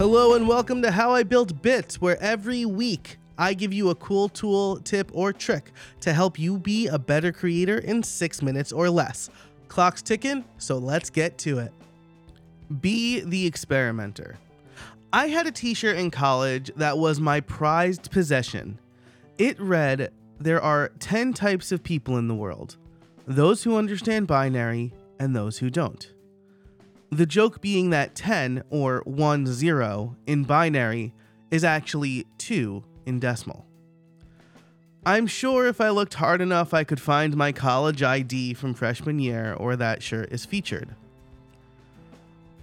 Hello and welcome to How I Built Bits, where every week I give you a cool tool, tip, or trick to help you be a better creator in six minutes or less. Clock's ticking, so let's get to it. Be the experimenter. I had a t shirt in college that was my prized possession. It read, There are 10 types of people in the world those who understand binary and those who don't. The joke being that 10 or 1 0 in binary is actually 2 in decimal. I'm sure if I looked hard enough, I could find my college ID from freshman year or that shirt is featured.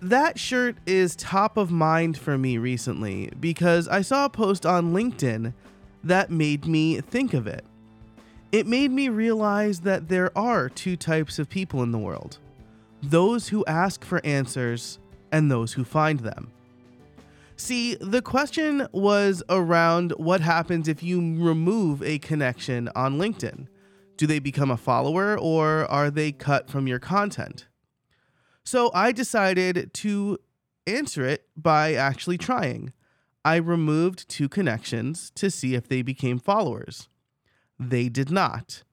That shirt is top of mind for me recently because I saw a post on LinkedIn that made me think of it. It made me realize that there are two types of people in the world those who ask for answers and those who find them. See, the question was around what happens if you remove a connection on LinkedIn. Do they become a follower or are they cut from your content? So I decided to answer it by actually trying. I removed two connections to see if they became followers. They did not.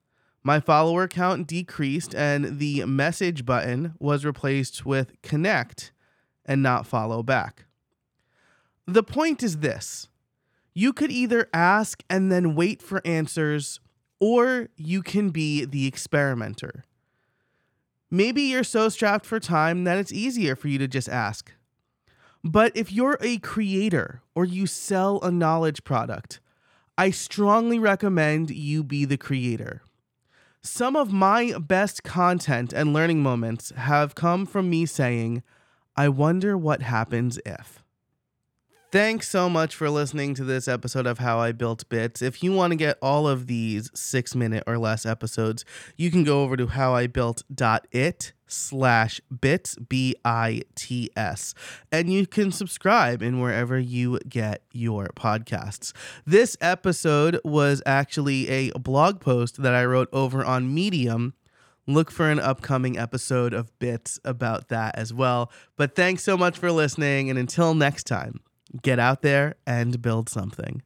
My follower count decreased and the message button was replaced with connect and not follow back. The point is this you could either ask and then wait for answers, or you can be the experimenter. Maybe you're so strapped for time that it's easier for you to just ask. But if you're a creator or you sell a knowledge product, I strongly recommend you be the creator. Some of my best content and learning moments have come from me saying, I wonder what happens if. Thanks so much for listening to this episode of How I Built Bits. If you want to get all of these six minute or less episodes, you can go over to howibuilt.it slash bits, B I T S, and you can subscribe in wherever you get your podcasts. This episode was actually a blog post that I wrote over on Medium look for an upcoming episode of Bits about that as well. But thanks so much for listening, and until next time, get out there and build something.